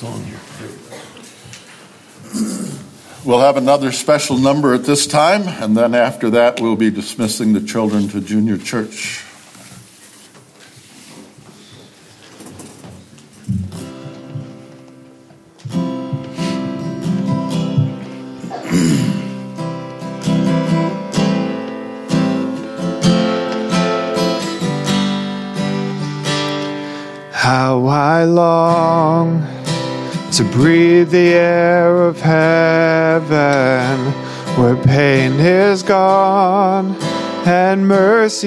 It's on here. We'll have another special number at this time, and then after that, we'll be dismissing the children to junior church.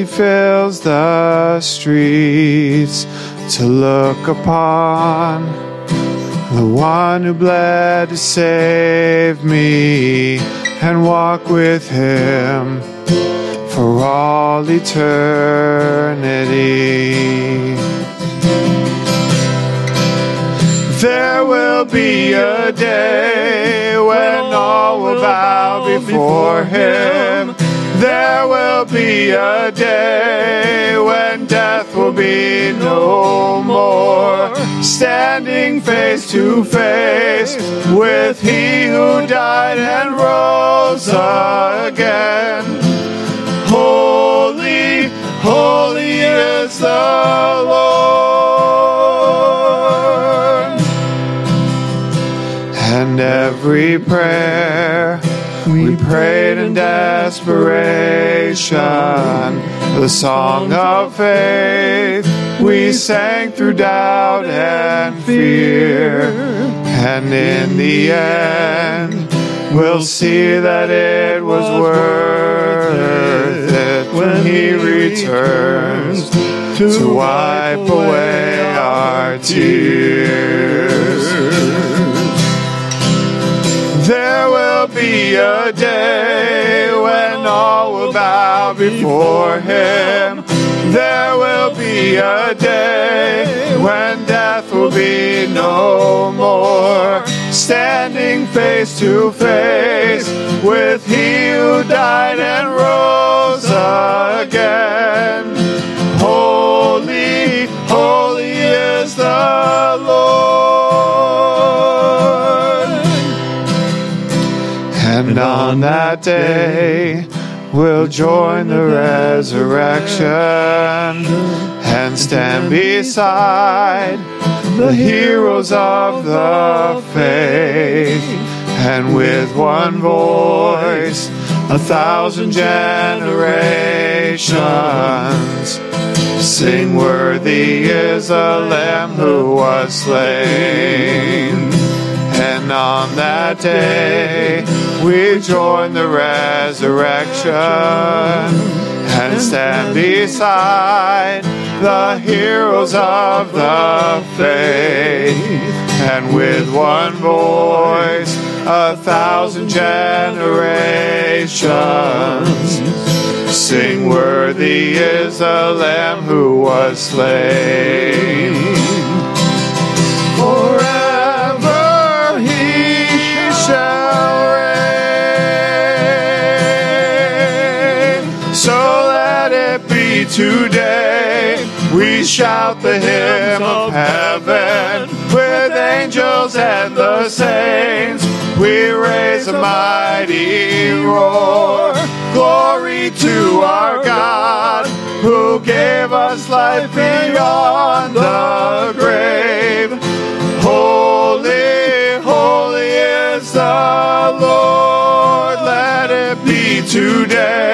Fills the streets to look upon the one who bled to save me and walk with him for all eternity. There will be a day when all will bow before him. There will be a day when death will be no more. Standing face to face with he who died and rose again. Holy, holy is the Lord. And every prayer we prayed in desperation, the song of faith we sang through doubt and fear. And in the end, we'll see that it was worth it when He returns to wipe away our tears. Be a day when all will bow before Him. There will be a day when death will be no more. Standing face to face with He who died and rose again. Holy, holy is the Lord. And on that day, we'll join the resurrection and stand beside the heroes of the faith. And with one voice, a thousand generations sing, Worthy is the Lamb who was slain. And on that day, we join the resurrection and stand beside the heroes of the faith. And with one voice, a thousand generations sing, Worthy is the Lamb who was slain. Forever today. We shout the hymn of heaven with angels and the saints. We raise a mighty roar. Glory to our God who gave us life beyond the grave. Holy, holy is the Lord. Let it be today.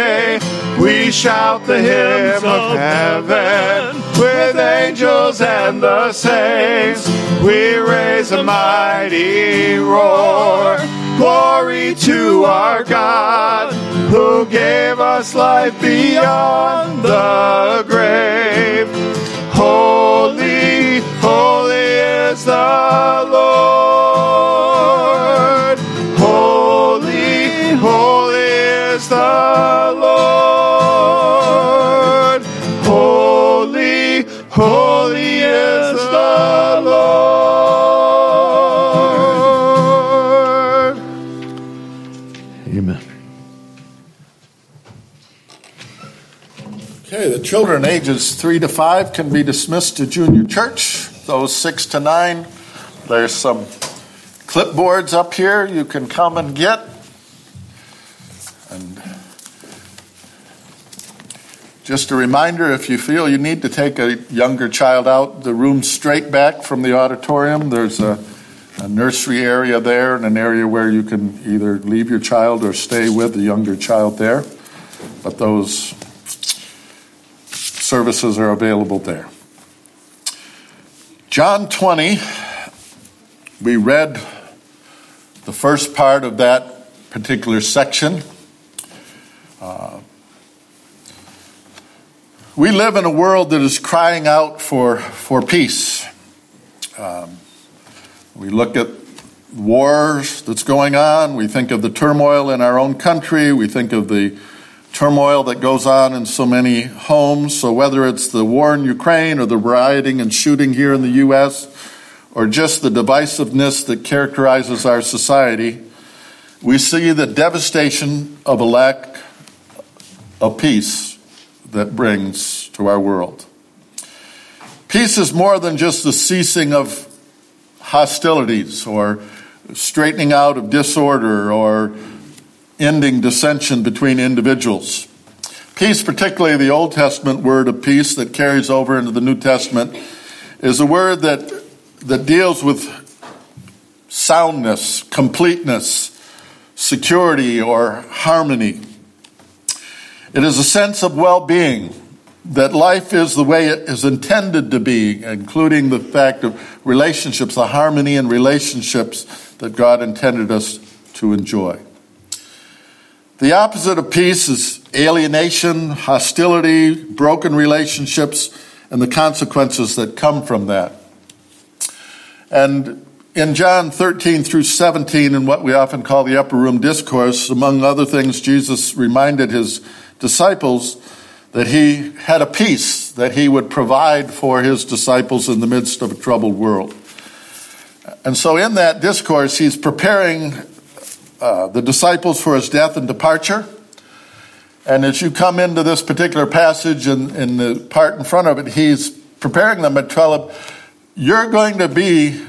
We shout the hymn of heaven with angels and the saints. We raise a mighty roar. Glory to our God who gave us life beyond the grave. Holy, holy is the Lord. Holy, holy is the Lord. Holy, is the Lord. Amen. Okay, the children ages three to five can be dismissed to junior church. Those six to nine There's some clipboards up here you can come and get. Just a reminder if you feel you need to take a younger child out, the room straight back from the auditorium, there's a, a nursery area there and an area where you can either leave your child or stay with the younger child there. But those services are available there. John 20, we read the first part of that particular section. Uh, we live in a world that is crying out for, for peace. Um, we look at wars that's going on. We think of the turmoil in our own country. We think of the turmoil that goes on in so many homes. So, whether it's the war in Ukraine or the rioting and shooting here in the U.S., or just the divisiveness that characterizes our society, we see the devastation of a lack of peace that brings to our world. Peace is more than just the ceasing of hostilities or straightening out of disorder or ending dissension between individuals. Peace, particularly the Old Testament word of peace that carries over into the New Testament, is a word that, that deals with soundness, completeness, security, or harmony. It is a sense of well being, that life is the way it is intended to be, including the fact of relationships, the harmony in relationships that God intended us to enjoy. The opposite of peace is alienation, hostility, broken relationships, and the consequences that come from that. And in John 13 through 17, in what we often call the upper room discourse, among other things, Jesus reminded his disciples that he had a peace that he would provide for his disciples in the midst of a troubled world. And so, in that discourse, he's preparing uh, the disciples for his death and departure. And as you come into this particular passage and in, in the part in front of it, he's preparing them and tell them, You're going to be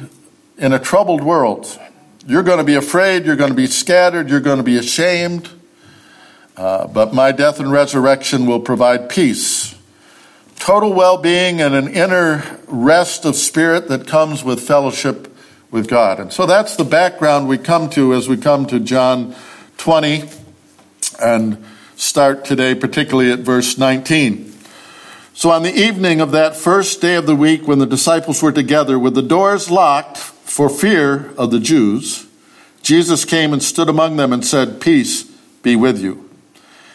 in a troubled world. You're going to be afraid, you're going to be scattered, you're going to be ashamed. Uh, but my death and resurrection will provide peace, total well being, and an inner rest of spirit that comes with fellowship with God. And so that's the background we come to as we come to John 20 and start today, particularly at verse 19. So on the evening of that first day of the week, when the disciples were together with the doors locked for fear of the Jews, Jesus came and stood among them and said, Peace be with you.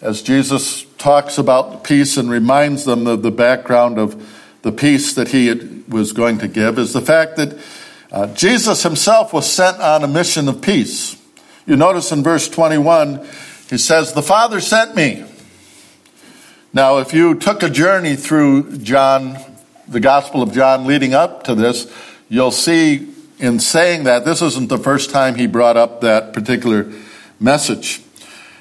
as Jesus talks about peace and reminds them of the background of the peace that he was going to give is the fact that uh, Jesus himself was sent on a mission of peace. You notice in verse 21, he says, The Father sent me. Now, if you took a journey through John, the Gospel of John leading up to this, you'll see in saying that this isn't the first time he brought up that particular message.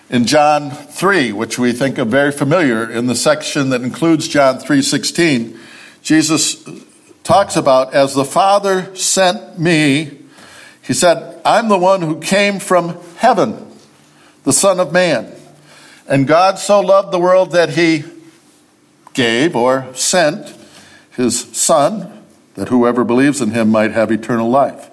In John 3, which we think of very familiar, in the section that includes John 3:16, Jesus talks about as the Father sent me, he said, I'm the one who came from heaven, the Son of Man. And God so loved the world that he gave or sent his Son, that whoever believes in him might have eternal life.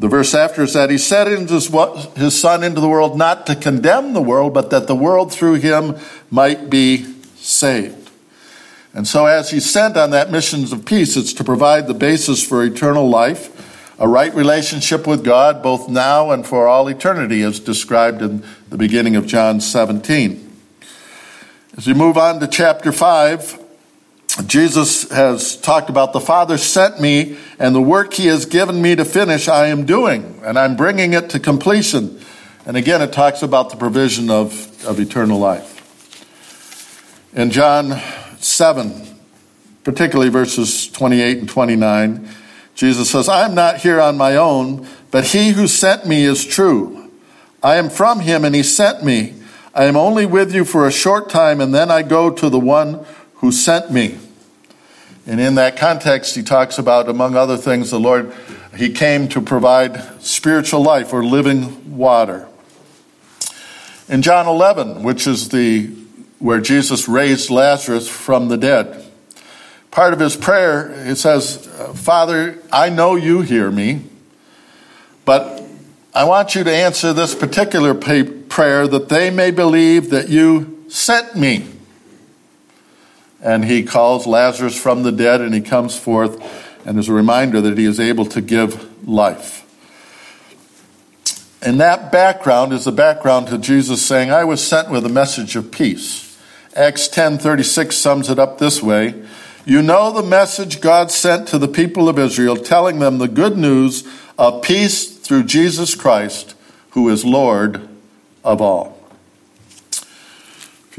The verse after is that he sent his Son into the world not to condemn the world, but that the world through him might be saved. And so, as he's sent on that missions of peace, it's to provide the basis for eternal life, a right relationship with God, both now and for all eternity, as described in the beginning of John 17. As we move on to chapter 5, Jesus has talked about the Father sent me, and the work He has given me to finish, I am doing, and I'm bringing it to completion. And again, it talks about the provision of, of eternal life. In John 7, particularly verses 28 and 29, Jesus says, I am not here on my own, but He who sent me is true. I am from Him, and He sent me. I am only with you for a short time, and then I go to the one who sent me. And in that context, he talks about, among other things, the Lord, he came to provide spiritual life or living water. In John 11, which is the where Jesus raised Lazarus from the dead, part of his prayer, it says, Father, I know you hear me, but I want you to answer this particular prayer that they may believe that you sent me. And he calls Lazarus from the dead and he comes forth and is a reminder that he is able to give life. And that background is the background to Jesus saying, I was sent with a message of peace. Acts 10:36 sums it up this way, you know the message God sent to the people of Israel telling them the good news of peace through Jesus Christ, who is Lord of all.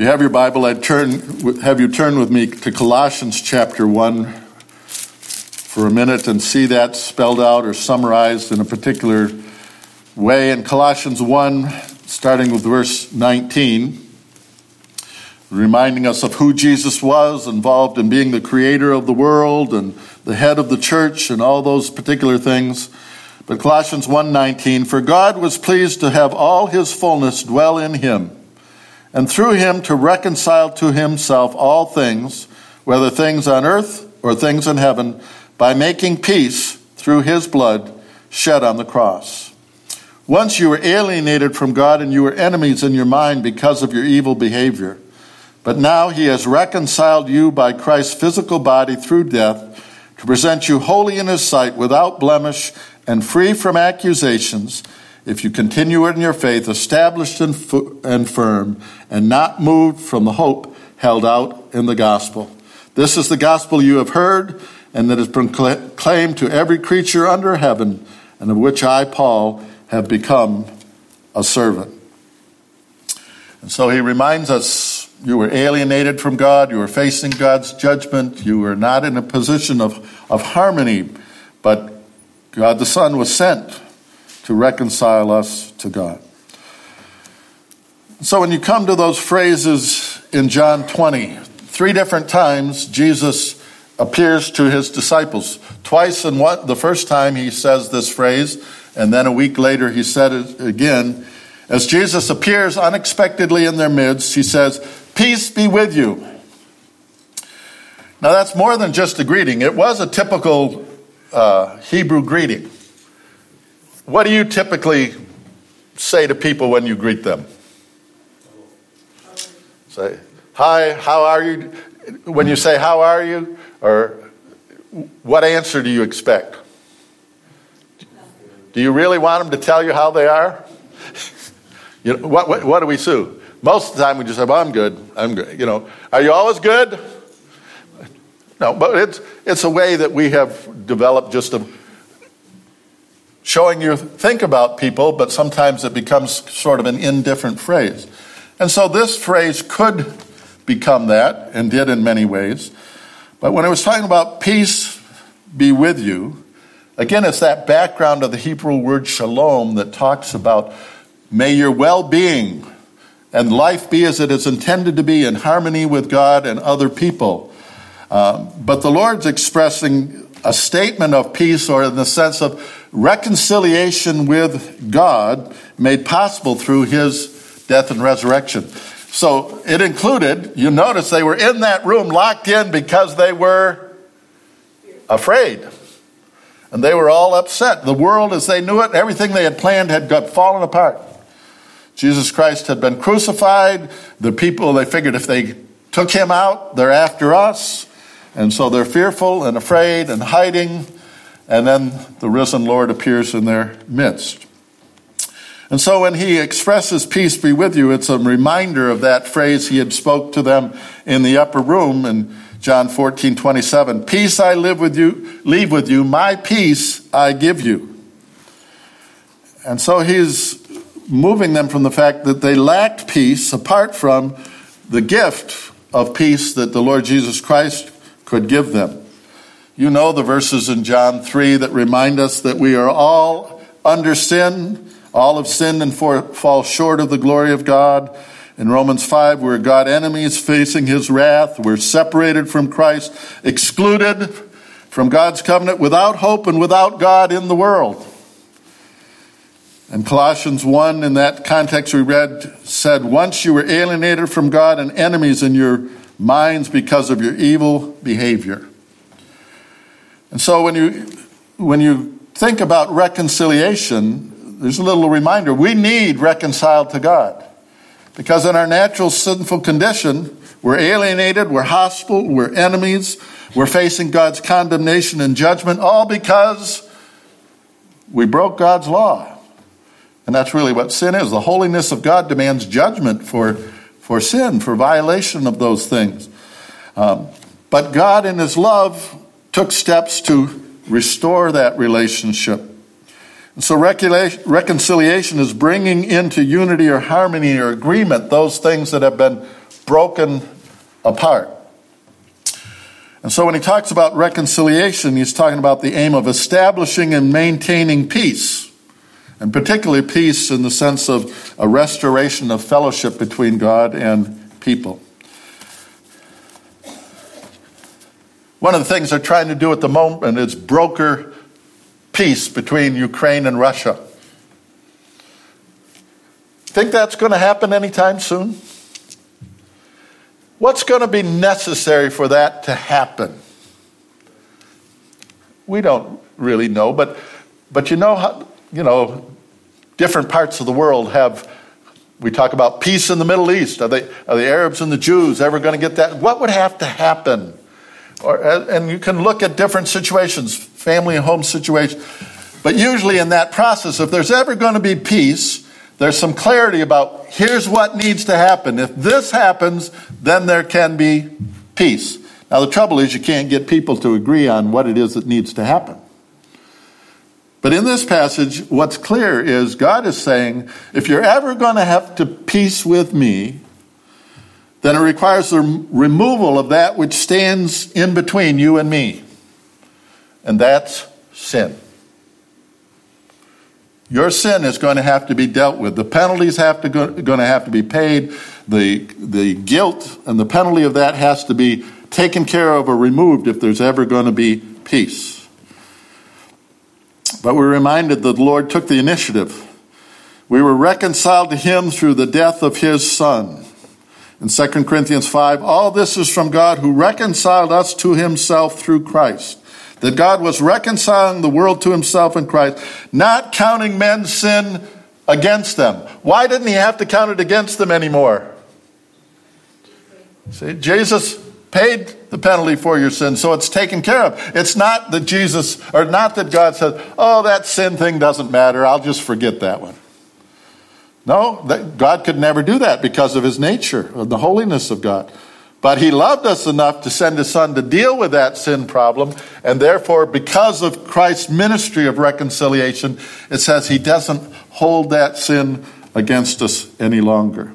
You have your Bible, I'd turn, have you turn with me to Colossians chapter 1 for a minute and see that spelled out or summarized in a particular way. In Colossians 1, starting with verse 19, reminding us of who Jesus was, involved in being the creator of the world and the head of the church and all those particular things. But Colossians 1:19 for God was pleased to have all his fullness dwell in him and through him to reconcile to himself all things whether things on earth or things in heaven by making peace through his blood shed on the cross. Once you were alienated from God and you were enemies in your mind because of your evil behavior. But now he has reconciled you by Christ's physical body through death to present you holy in his sight without blemish and free from accusations, if you continue in your faith, established and, and firm, and not moved from the hope held out in the gospel. This is the gospel you have heard, and that has been proclaimed to every creature under heaven, and of which I, Paul, have become a servant. And so he reminds us you were alienated from God, you were facing God's judgment, you were not in a position of, of harmony, but God the Son was sent to reconcile us to God. So when you come to those phrases in John 20, three different times Jesus appears to his disciples. Twice in what the first time he says this phrase, and then a week later he said it again. As Jesus appears unexpectedly in their midst, he says, Peace be with you. Now that's more than just a greeting. It was a typical uh, Hebrew greeting. What do you typically say to people when you greet them? Say, hi, how are you? When you say, how are you? Or what answer do you expect? Do you really want them to tell you how they are? you know, what, what, what do we sue? Most of the time we just say, well, I'm good. I'm good. You know, are you always good? No, but it's, it's a way that we have developed just of showing you think about people, but sometimes it becomes sort of an indifferent phrase. And so this phrase could become that, and did in many ways. But when I was talking about peace be with you, again, it's that background of the Hebrew word shalom that talks about may your well being and life be as it is intended to be in harmony with God and other people. Um, but the Lord's expressing a statement of peace or in the sense of reconciliation with God made possible through his death and resurrection. So it included, you notice they were in that room locked in because they were afraid. And they were all upset. The world as they knew it, everything they had planned had got fallen apart. Jesus Christ had been crucified. The people, they figured if they took him out, they're after us. And so they're fearful and afraid and hiding, and then the risen Lord appears in their midst. And so when he expresses peace be with you, it's a reminder of that phrase he had spoke to them in the upper room in John 14, 27. Peace I live with you, leave with you, my peace I give you. And so he's moving them from the fact that they lacked peace apart from the gift of peace that the Lord Jesus Christ could give them. You know the verses in John 3 that remind us that we are all under sin, all have sinned and for, fall short of the glory of God. In Romans 5, we're God enemies facing his wrath. We're separated from Christ, excluded from God's covenant, without hope and without God in the world. And Colossians 1, in that context we read, said, Once you were alienated from God and enemies in your minds because of your evil behavior. And so when you, when you think about reconciliation, there's a little reminder we need reconciled to God. Because in our natural sinful condition, we're alienated, we're hostile, we're enemies, we're facing God's condemnation and judgment, all because we broke God's law. And that's really what sin is. The holiness of God demands judgment for, for sin, for violation of those things. Um, but God, in His love, took steps to restore that relationship. And so reconciliation is bringing into unity or harmony or agreement those things that have been broken apart. And so when he talks about reconciliation, he's talking about the aim of establishing and maintaining peace and particularly peace in the sense of a restoration of fellowship between God and people. One of the things they're trying to do at the moment is broker peace between Ukraine and Russia. Think that's going to happen anytime soon? What's going to be necessary for that to happen? We don't really know, but but you know how you know different parts of the world have we talk about peace in the Middle East. Are, they, are the Arabs and the Jews ever going to get that? What would have to happen? Or, and you can look at different situations, family and home situations. But usually in that process, if there's ever going to be peace, there's some clarity about here's what needs to happen. If this happens, then there can be peace. Now, the trouble is you can't get people to agree on what it is that needs to happen. But in this passage, what's clear is God is saying, if you're ever going to have to peace with me, then it requires the removal of that which stands in between you and me. And that's sin. Your sin is going to have to be dealt with. The penalties have to go, going to have to be paid. The, the guilt and the penalty of that has to be taken care of or removed if there's ever going to be peace. But we're reminded that the Lord took the initiative. We were reconciled to him through the death of his son. In 2 Corinthians 5, all this is from God who reconciled us to himself through Christ. That God was reconciling the world to himself in Christ, not counting men's sin against them. Why didn't he have to count it against them anymore? See, Jesus paid the penalty for your sin, so it's taken care of. It's not that Jesus, or not that God said, oh, that sin thing doesn't matter, I'll just forget that one. No, that God could never do that because of his nature, of the holiness of God. But he loved us enough to send his son to deal with that sin problem, and therefore, because of Christ's ministry of reconciliation, it says he doesn't hold that sin against us any longer.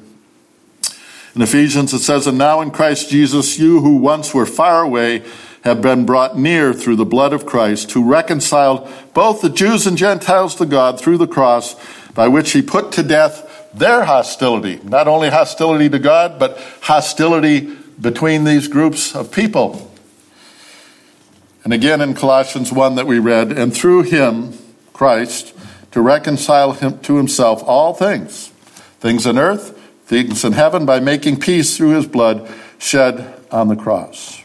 In Ephesians, it says, And now in Christ Jesus, you who once were far away have been brought near through the blood of Christ, who reconciled both the Jews and Gentiles to God through the cross, by which he put to death their hostility. Not only hostility to God, but hostility between these groups of people. And again in Colossians 1 that we read, and through him, Christ, to reconcile him to himself all things, things on earth things in heaven by making peace through his blood shed on the cross.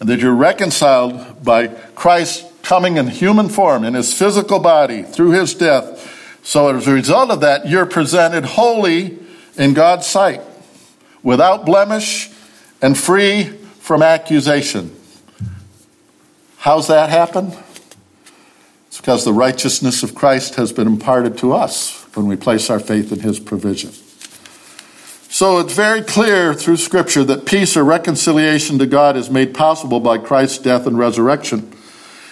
And that you're reconciled by Christ coming in human form, in his physical body, through his death. So as a result of that, you're presented holy in God's sight, without blemish and free from accusation. How's that happen? It's because the righteousness of Christ has been imparted to us when we place our faith in his provision. So it's very clear through Scripture that peace or reconciliation to God is made possible by Christ's death and resurrection.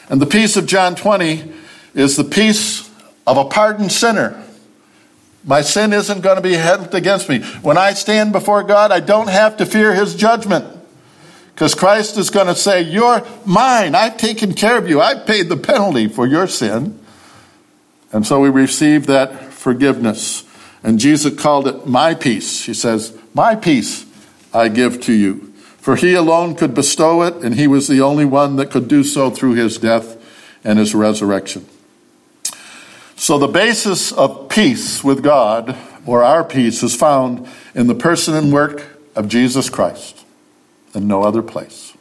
And the peace of John 20 is the peace of a pardoned sinner. My sin isn't going to be held against me. When I stand before God, I don't have to fear his judgment. Because Christ is going to say, You're mine. I've taken care of you. I've paid the penalty for your sin. And so we receive that forgiveness. And Jesus called it my peace. He says, My peace I give to you. For he alone could bestow it, and he was the only one that could do so through his death and his resurrection. So the basis of peace with God, or our peace, is found in the person and work of Jesus Christ and no other place.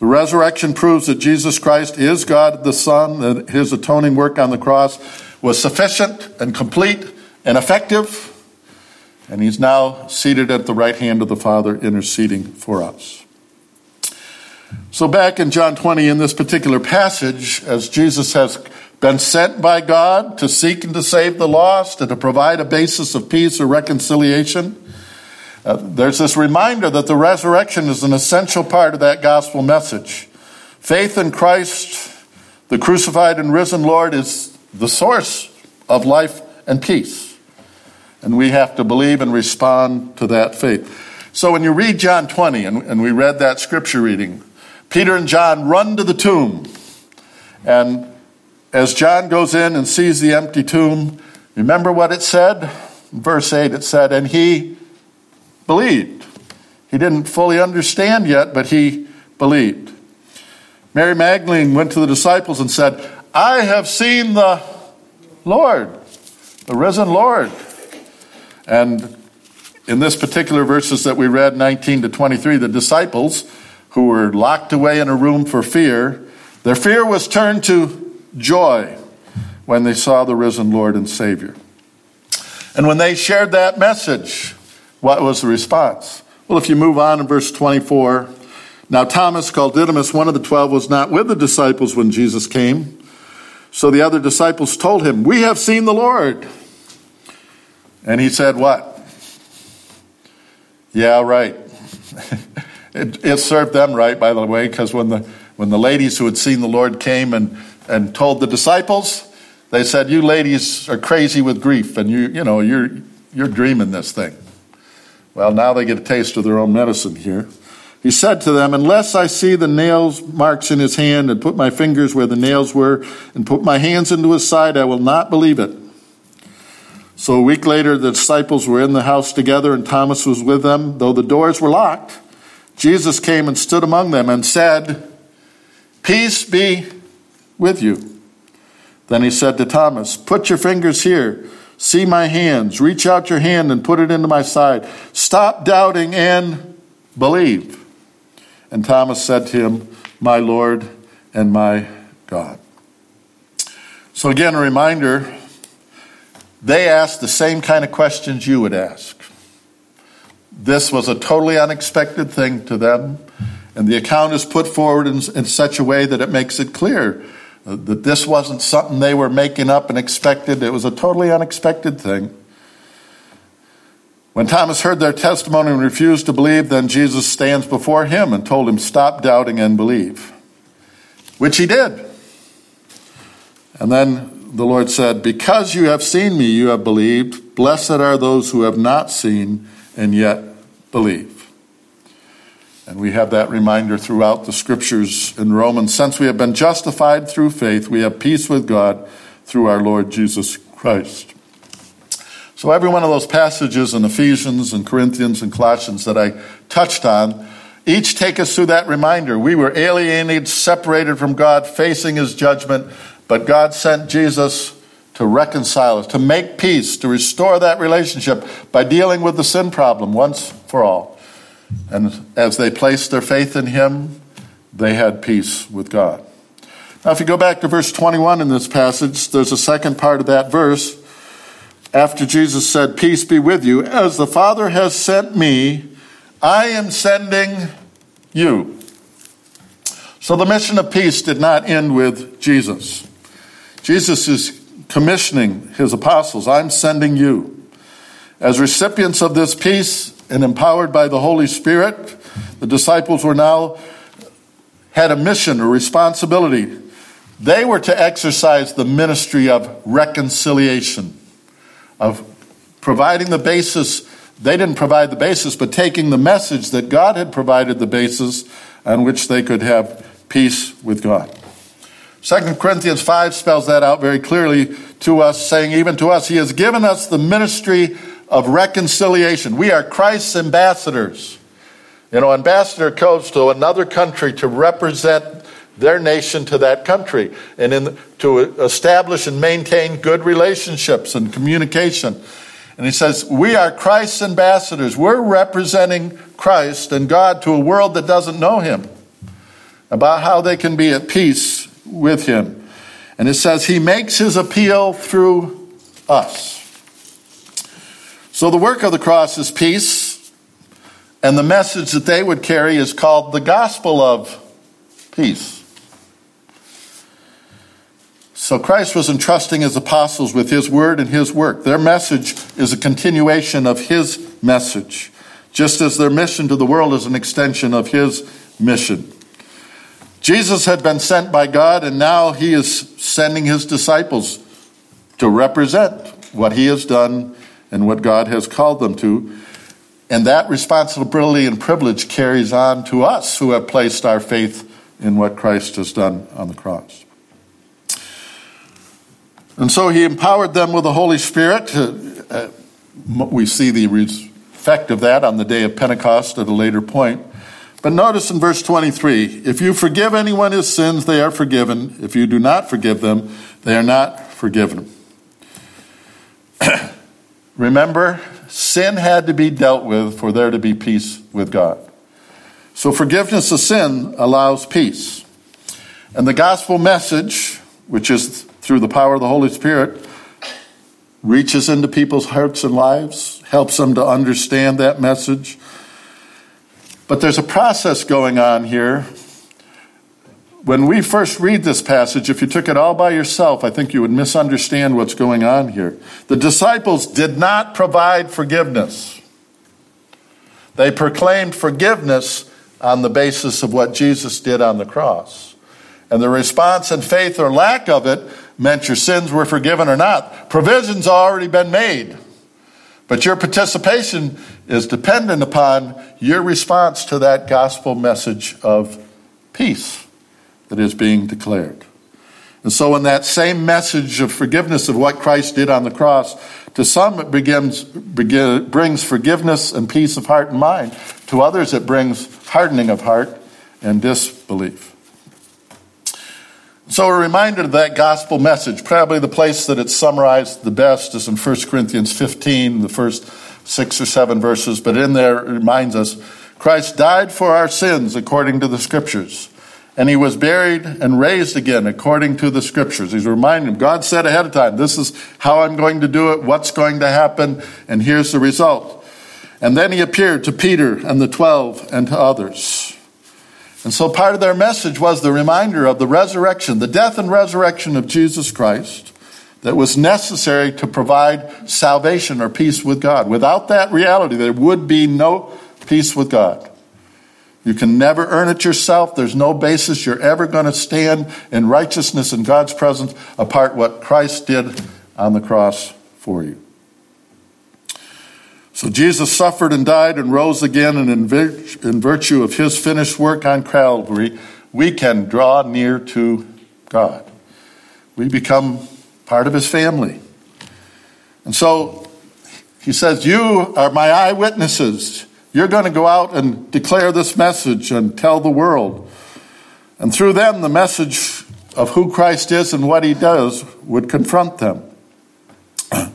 The resurrection proves that Jesus Christ is God the Son, that his atoning work on the cross was sufficient and complete and effective, and he's now seated at the right hand of the Father, interceding for us. So, back in John 20, in this particular passage, as Jesus has been sent by God to seek and to save the lost and to provide a basis of peace or reconciliation. Uh, there's this reminder that the resurrection is an essential part of that gospel message. Faith in Christ, the crucified and risen Lord, is the source of life and peace. And we have to believe and respond to that faith. So when you read John 20, and, and we read that scripture reading, Peter and John run to the tomb. And as John goes in and sees the empty tomb, remember what it said? verse 8, it said, And he believed. He didn't fully understand yet, but he believed. Mary Magdalene went to the disciples and said, I have seen the Lord, the risen Lord. And in this particular verses that we read, 19 to 23, the disciples who were locked away in a room for fear, their fear was turned to joy when they saw the risen Lord and Savior. And when they shared that message, what was the response? Well, if you move on in verse 24, now Thomas, called Didymus, one of the twelve, was not with the disciples when Jesus came. So the other disciples told him, We have seen the Lord. And he said, What? Yeah, right. it, it served them right, by the way, because when the, when the ladies who had seen the Lord came and and told the disciples, they said, You ladies are crazy with grief, and you, you know, you're, you're dreaming this thing. Well, now they get a taste of their own medicine here. He said to them, Unless I see the nails marks in his hand, and put my fingers where the nails were, and put my hands into his side, I will not believe it. So a week later, the disciples were in the house together, and Thomas was with them. Though the doors were locked, Jesus came and stood among them and said, Peace be with you. Then he said to Thomas, Put your fingers here. See my hands. Reach out your hand and put it into my side. Stop doubting and believe. And Thomas said to him, My Lord and my God. So, again, a reminder they asked the same kind of questions you would ask. This was a totally unexpected thing to them, and the account is put forward in, in such a way that it makes it clear uh, that this wasn't something they were making up and expected. It was a totally unexpected thing. When Thomas heard their testimony and refused to believe, then Jesus stands before him and told him, Stop doubting and believe. Which he did. And then the Lord said, Because you have seen me, you have believed. Blessed are those who have not seen and yet believe. And we have that reminder throughout the scriptures in Romans. Since we have been justified through faith, we have peace with God through our Lord Jesus Christ. So, every one of those passages in Ephesians and Corinthians and Colossians that I touched on, each take us through that reminder. We were alienated, separated from God, facing his judgment, but God sent Jesus to reconcile us, to make peace, to restore that relationship by dealing with the sin problem once for all. And as they placed their faith in him, they had peace with God. Now, if you go back to verse 21 in this passage, there's a second part of that verse. After Jesus said, Peace be with you, as the Father has sent me, I am sending you. So the mission of peace did not end with Jesus. Jesus is commissioning his apostles, I'm sending you. As recipients of this peace and empowered by the Holy Spirit, the disciples were now had a mission, a responsibility. They were to exercise the ministry of reconciliation, of providing the basis. They didn't provide the basis, but taking the message that God had provided the basis on which they could have peace with God. 2 Corinthians 5 spells that out very clearly to us, saying, even to us, He has given us the ministry of reconciliation. We are Christ's ambassadors. You know, ambassador goes to another country to represent their nation to that country and in, to establish and maintain good relationships and communication. And he says, We are Christ's ambassadors. We're representing Christ and God to a world that doesn't know him about how they can be at peace with him. And it says, He makes his appeal through us. So the work of the cross is peace, and the message that they would carry is called the gospel of peace. So Christ was entrusting his apostles with his word and his work. Their message is a continuation of his message, just as their mission to the world is an extension of his mission. Jesus had been sent by God, and now he is sending his disciples to represent what he has done and what God has called them to. And that responsibility and privilege carries on to us who have placed our faith in what Christ has done on the cross. And so he empowered them with the Holy Spirit. Uh, we see the effect of that on the day of Pentecost at a later point. But notice in verse 23 if you forgive anyone his sins, they are forgiven. If you do not forgive them, they are not forgiven. Remember, sin had to be dealt with for there to be peace with God. So forgiveness of sin allows peace. And the gospel message, which is through the power of the Holy Spirit, reaches into people's hearts and lives, helps them to understand that message. But there's a process going on here. When we first read this passage, if you took it all by yourself, I think you would misunderstand what's going on here. The disciples did not provide forgiveness, they proclaimed forgiveness on the basis of what Jesus did on the cross. And the response and faith or lack of it meant your sins were forgiven or not. Provision's already been made. But your participation is dependent upon your response to that gospel message of peace that is being declared. And so, in that same message of forgiveness of what Christ did on the cross, to some it begins, begin, brings forgiveness and peace of heart and mind. To others, it brings hardening of heart and disbelief. So, a reminder of that gospel message, probably the place that it's summarized the best is in 1 Corinthians 15, the first six or seven verses, but in there it reminds us Christ died for our sins according to the scriptures, and he was buried and raised again according to the scriptures. He's reminding him, God said ahead of time, this is how I'm going to do it, what's going to happen, and here's the result. And then he appeared to Peter and the twelve and to others. And so part of their message was the reminder of the resurrection, the death and resurrection of Jesus Christ that was necessary to provide salvation or peace with God. Without that reality, there would be no peace with God. You can never earn it yourself. There's no basis you're ever going to stand in righteousness in God's presence apart what Christ did on the cross for you. So Jesus suffered and died and rose again, and in, in virtue of his finished work on Calvary, we can draw near to God. We become part of his family. And so he says, You are my eyewitnesses. You're going to go out and declare this message and tell the world. And through them, the message of who Christ is and what he does would confront them.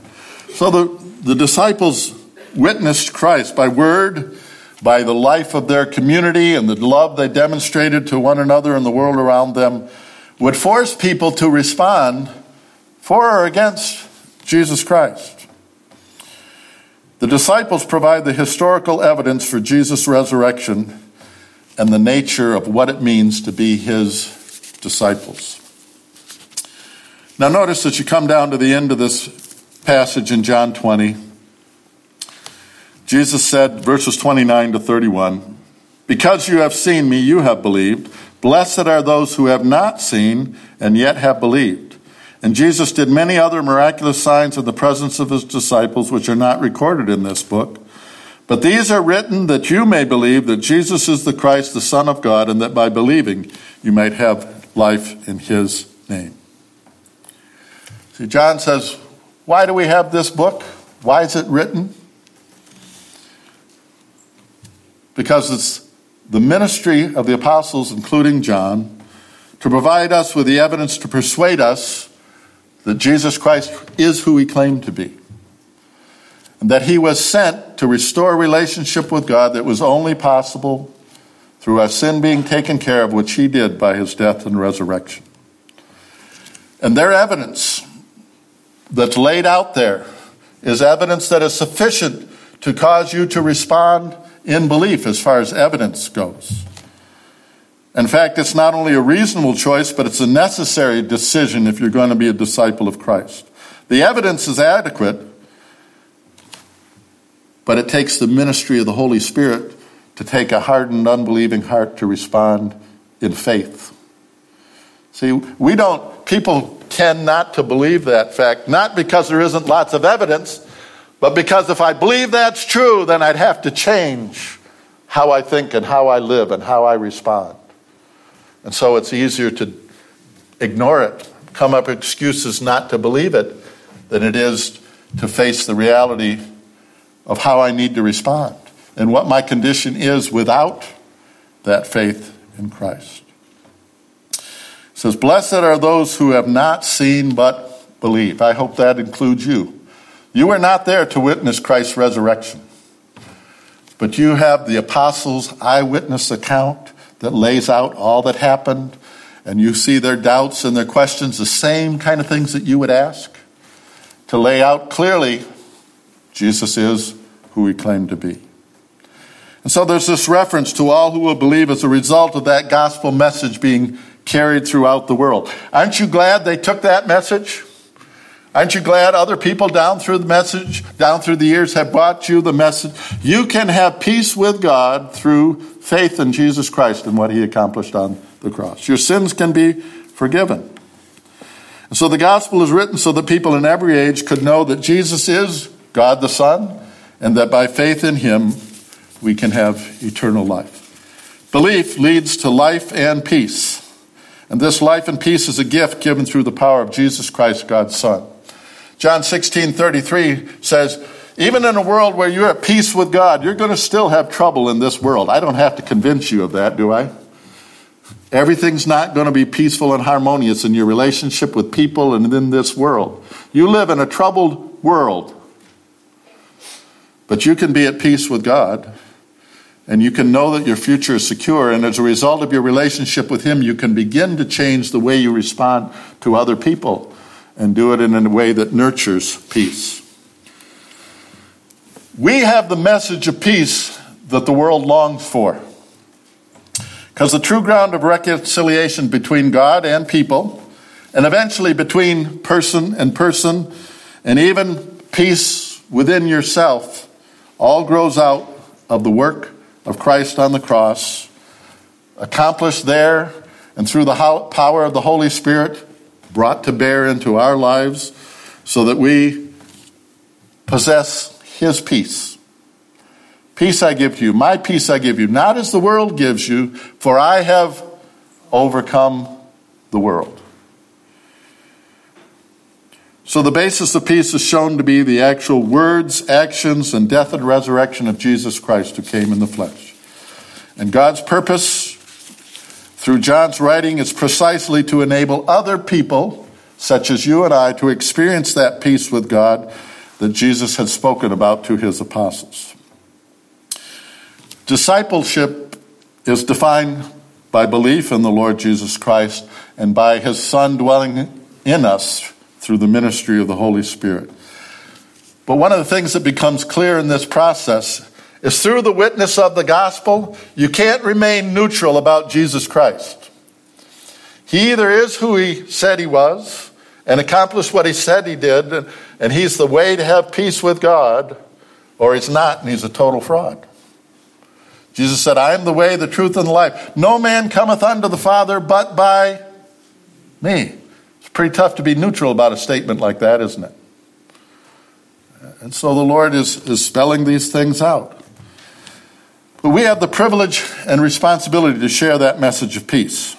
So the, the disciples witnessed Christ by word, by the life of their community and the love they demonstrated to one another and the world around them, would force people to respond for or against Jesus Christ. The disciples provide the historical evidence for Jesus' resurrection and the nature of what it means to be his disciples. Now, notice that you come down to the end of this passage in John 20. Jesus said, verses 29 to 31, Because you have seen me, you have believed. Blessed are those who have not seen and yet have believed. And Jesus did many other miraculous signs in the presence of his disciples, which are not recorded in this book. But these are written that you may believe that Jesus is the Christ, the Son of God, and that by believing you might have life in his name. See, John says, Why do we have this book? Why is it written? Because it's the ministry of the apostles, including John, to provide us with the evidence to persuade us that Jesus Christ is who he claimed to be. And that he was sent to restore a relationship with God that was only possible through our sin being taken care of, which he did by his death and resurrection. And their evidence that's laid out there is evidence that is sufficient to cause you to respond in belief as far as evidence goes. In fact, it's not only a reasonable choice, but it's a necessary decision if you're going to be a disciple of Christ. The evidence is adequate, but it takes the ministry of the Holy Spirit to take a hardened, unbelieving heart to respond in faith. See, we don't, people tend not to believe that fact, not because there isn't lots of evidence, but because if I believe that's true, then I'd have to change how I think and how I live and how I respond. And so it's easier to ignore it, come up with excuses not to believe it, than it is to face the reality of how I need to respond and what my condition is without that faith in Christ. It says, Blessed are those who have not seen but believe. I hope that includes you. You were not there to witness Christ's resurrection, but you have the apostles' eyewitness account that lays out all that happened, and you see their doubts and their questions, the same kind of things that you would ask, to lay out clearly Jesus is who he claimed to be. And so there's this reference to all who will believe as a result of that gospel message being carried throughout the world. Aren't you glad they took that message? Aren't you glad other people down through the message, down through the years have brought you the message? You can have peace with God through faith in Jesus Christ and what he accomplished on the cross. Your sins can be forgiven. And so the gospel is written so that people in every age could know that Jesus is God the Son and that by faith in him we can have eternal life. Belief leads to life and peace. And this life and peace is a gift given through the power of Jesus Christ, God's Son. John 16 33 says, even in a world where you're at peace with God, you're going to still have trouble in this world. I don't have to convince you of that, do I? Everything's not going to be peaceful and harmonious in your relationship with people and in this world. You live in a troubled world. But you can be at peace with God, and you can know that your future is secure. And as a result of your relationship with Him, you can begin to change the way you respond to other people and do it in a way that nurtures peace. We have the message of peace that the world longs for. Because the true ground of reconciliation between God and people, and eventually between person and person, and even peace within yourself, all grows out of the work of Christ on the cross, accomplished there and through the power of the Holy Spirit brought to bear into our lives so that we possess His peace. Peace I give to you, my peace I give you, not as the world gives you, for I have overcome the world. So, the basis of peace is shown to be the actual words, actions, and death and resurrection of Jesus Christ who came in the flesh. And God's purpose through John's writing is precisely to enable other people, such as you and I, to experience that peace with God that Jesus had spoken about to his apostles. Discipleship is defined by belief in the Lord Jesus Christ and by his Son dwelling in us through the ministry of the Holy Spirit. But one of the things that becomes clear in this process is through the witness of the gospel, you can't remain neutral about Jesus Christ. He either is who he said he was and accomplished what he said he did, and he's the way to have peace with God, or he's not, and he's a total fraud. Jesus said, I am the way, the truth, and the life. No man cometh unto the Father but by me. It's pretty tough to be neutral about a statement like that, isn't it? And so the Lord is, is spelling these things out. But we have the privilege and responsibility to share that message of peace.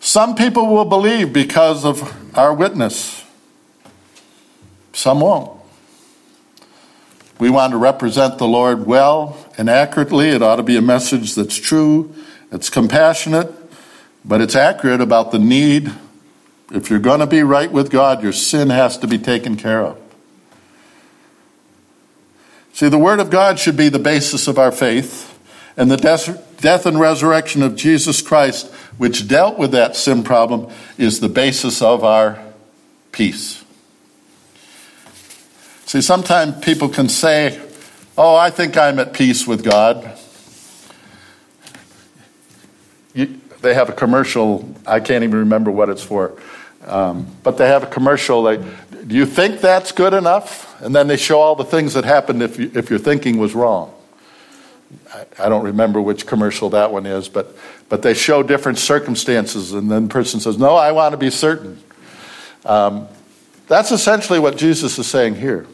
Some people will believe because of our witness, some won't. We want to represent the Lord well and accurately. It ought to be a message that's true, it's compassionate, but it's accurate about the need. If you're going to be right with God, your sin has to be taken care of. See, the Word of God should be the basis of our faith, and the death and resurrection of Jesus Christ, which dealt with that sin problem, is the basis of our peace. See, sometimes people can say, Oh, I think I'm at peace with God. You, they have a commercial, I can't even remember what it's for, um, but they have a commercial. Like, do you think that's good enough? And then they show all the things that happened if, you, if your thinking was wrong. I, I don't remember which commercial that one is, but, but they show different circumstances, and then the person says, No, I want to be certain. Um, that's essentially what Jesus is saying here.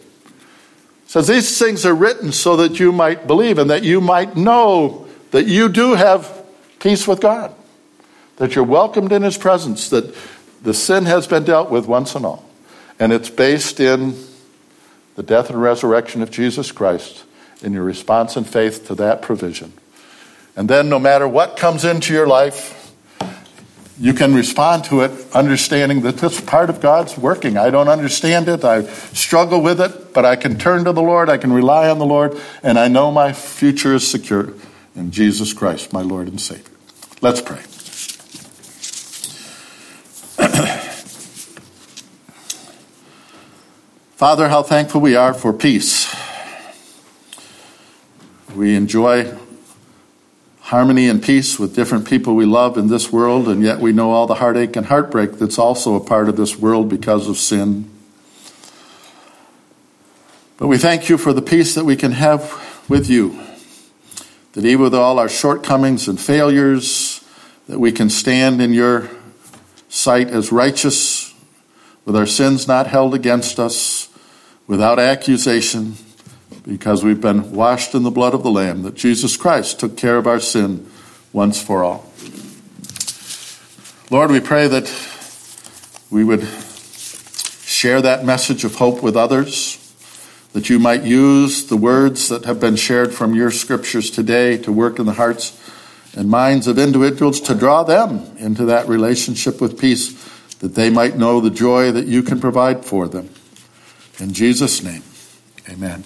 says these things are written so that you might believe and that you might know that you do have peace with God, that you're welcomed in His presence, that the sin has been dealt with once and all. And it's based in the death and resurrection of Jesus Christ, in your response and faith to that provision. And then, no matter what comes into your life, you can respond to it understanding that this part of God's working. I don't understand it. I struggle with it, but I can turn to the Lord. I can rely on the Lord, and I know my future is secure in Jesus Christ, my Lord and Savior. Let's pray. Father, how thankful we are for peace. We enjoy harmony and peace with different people we love in this world, and yet we know all the heartache and heartbreak that's also a part of this world because of sin. But we thank you for the peace that we can have with you, that even with all our shortcomings and failures, that we can stand in your sight as righteous, with our sins not held against us without accusation because we've been washed in the blood of the Lamb, that Jesus Christ took care of our sin once for all. Lord, we pray that we would share that message of hope with others, that you might use the words that have been shared from your scriptures today to work in the hearts and minds of individuals to draw them into that relationship with peace, that they might know the joy that you can provide for them. In Jesus' name, amen.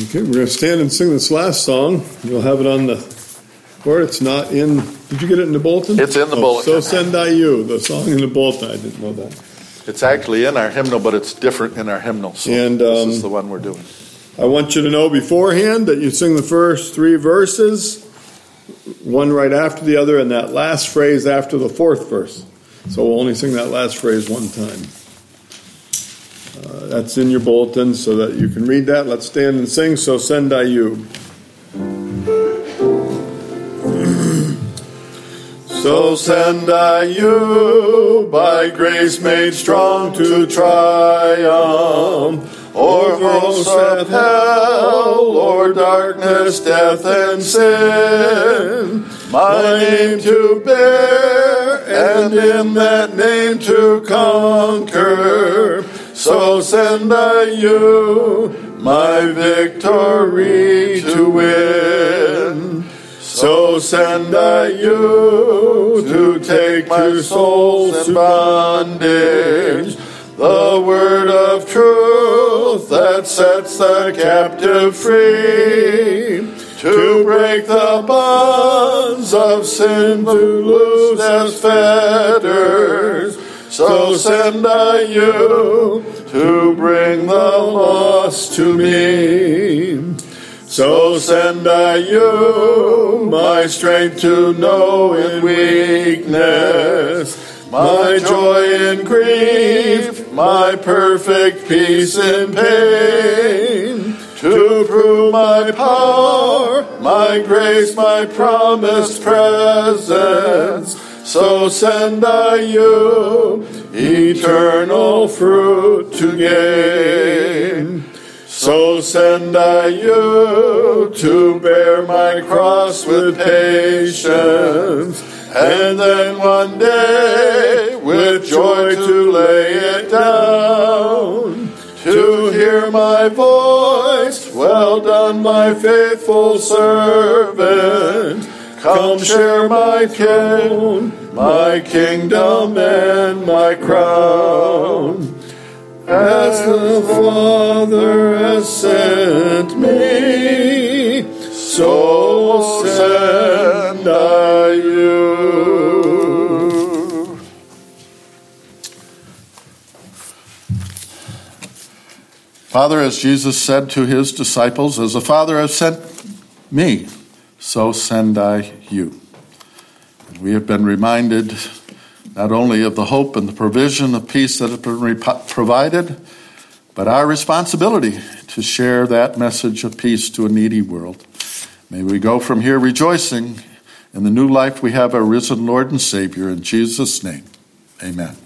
Okay, we're going to stand and sing this last song. You'll have it on the or It's not in. Did you get it in the bulletin? It's in the oh, bulletin. So send I you the song in the bulletin. I didn't know that. It's actually in our hymnal, but it's different in our hymnal. So and um, this is um, the one we're doing. I want you to know beforehand that you sing the first three verses, one right after the other, and that last phrase after the fourth verse. So we'll only sing that last phrase one time. Uh, that's in your bulletin so that you can read that. Let's stand and sing. So send I you. So send I you, by grace made strong to triumph or hosts of hell, or darkness, death, and sin. My name to bear, and in that name to conquer. So send I you my victory to win. So send I you to take my souls in bondage the word of truth that sets the captive free, to break the bonds of sin, to loose as fetters. So send I you to bring the lost to me. So send I you my strength to know in weakness, my joy in grief, my perfect peace in pain, to prove my power, my grace, my promised presence. So send I you eternal fruit to gain. So send I you to bear my cross with patience, and then one day with joy to lay it down. To hear my voice, well done, my faithful servant. Come share my throne, my kingdom, and my crown. As the Father has sent me, so send I you. Father, as Jesus said to his disciples, as the Father has sent me, so send I you. And we have been reminded not only of the hope and the provision of peace that has been provided, but our responsibility to share that message of peace to a needy world. May we go from here rejoicing in the new life we have our risen Lord and Savior. In Jesus' name, amen.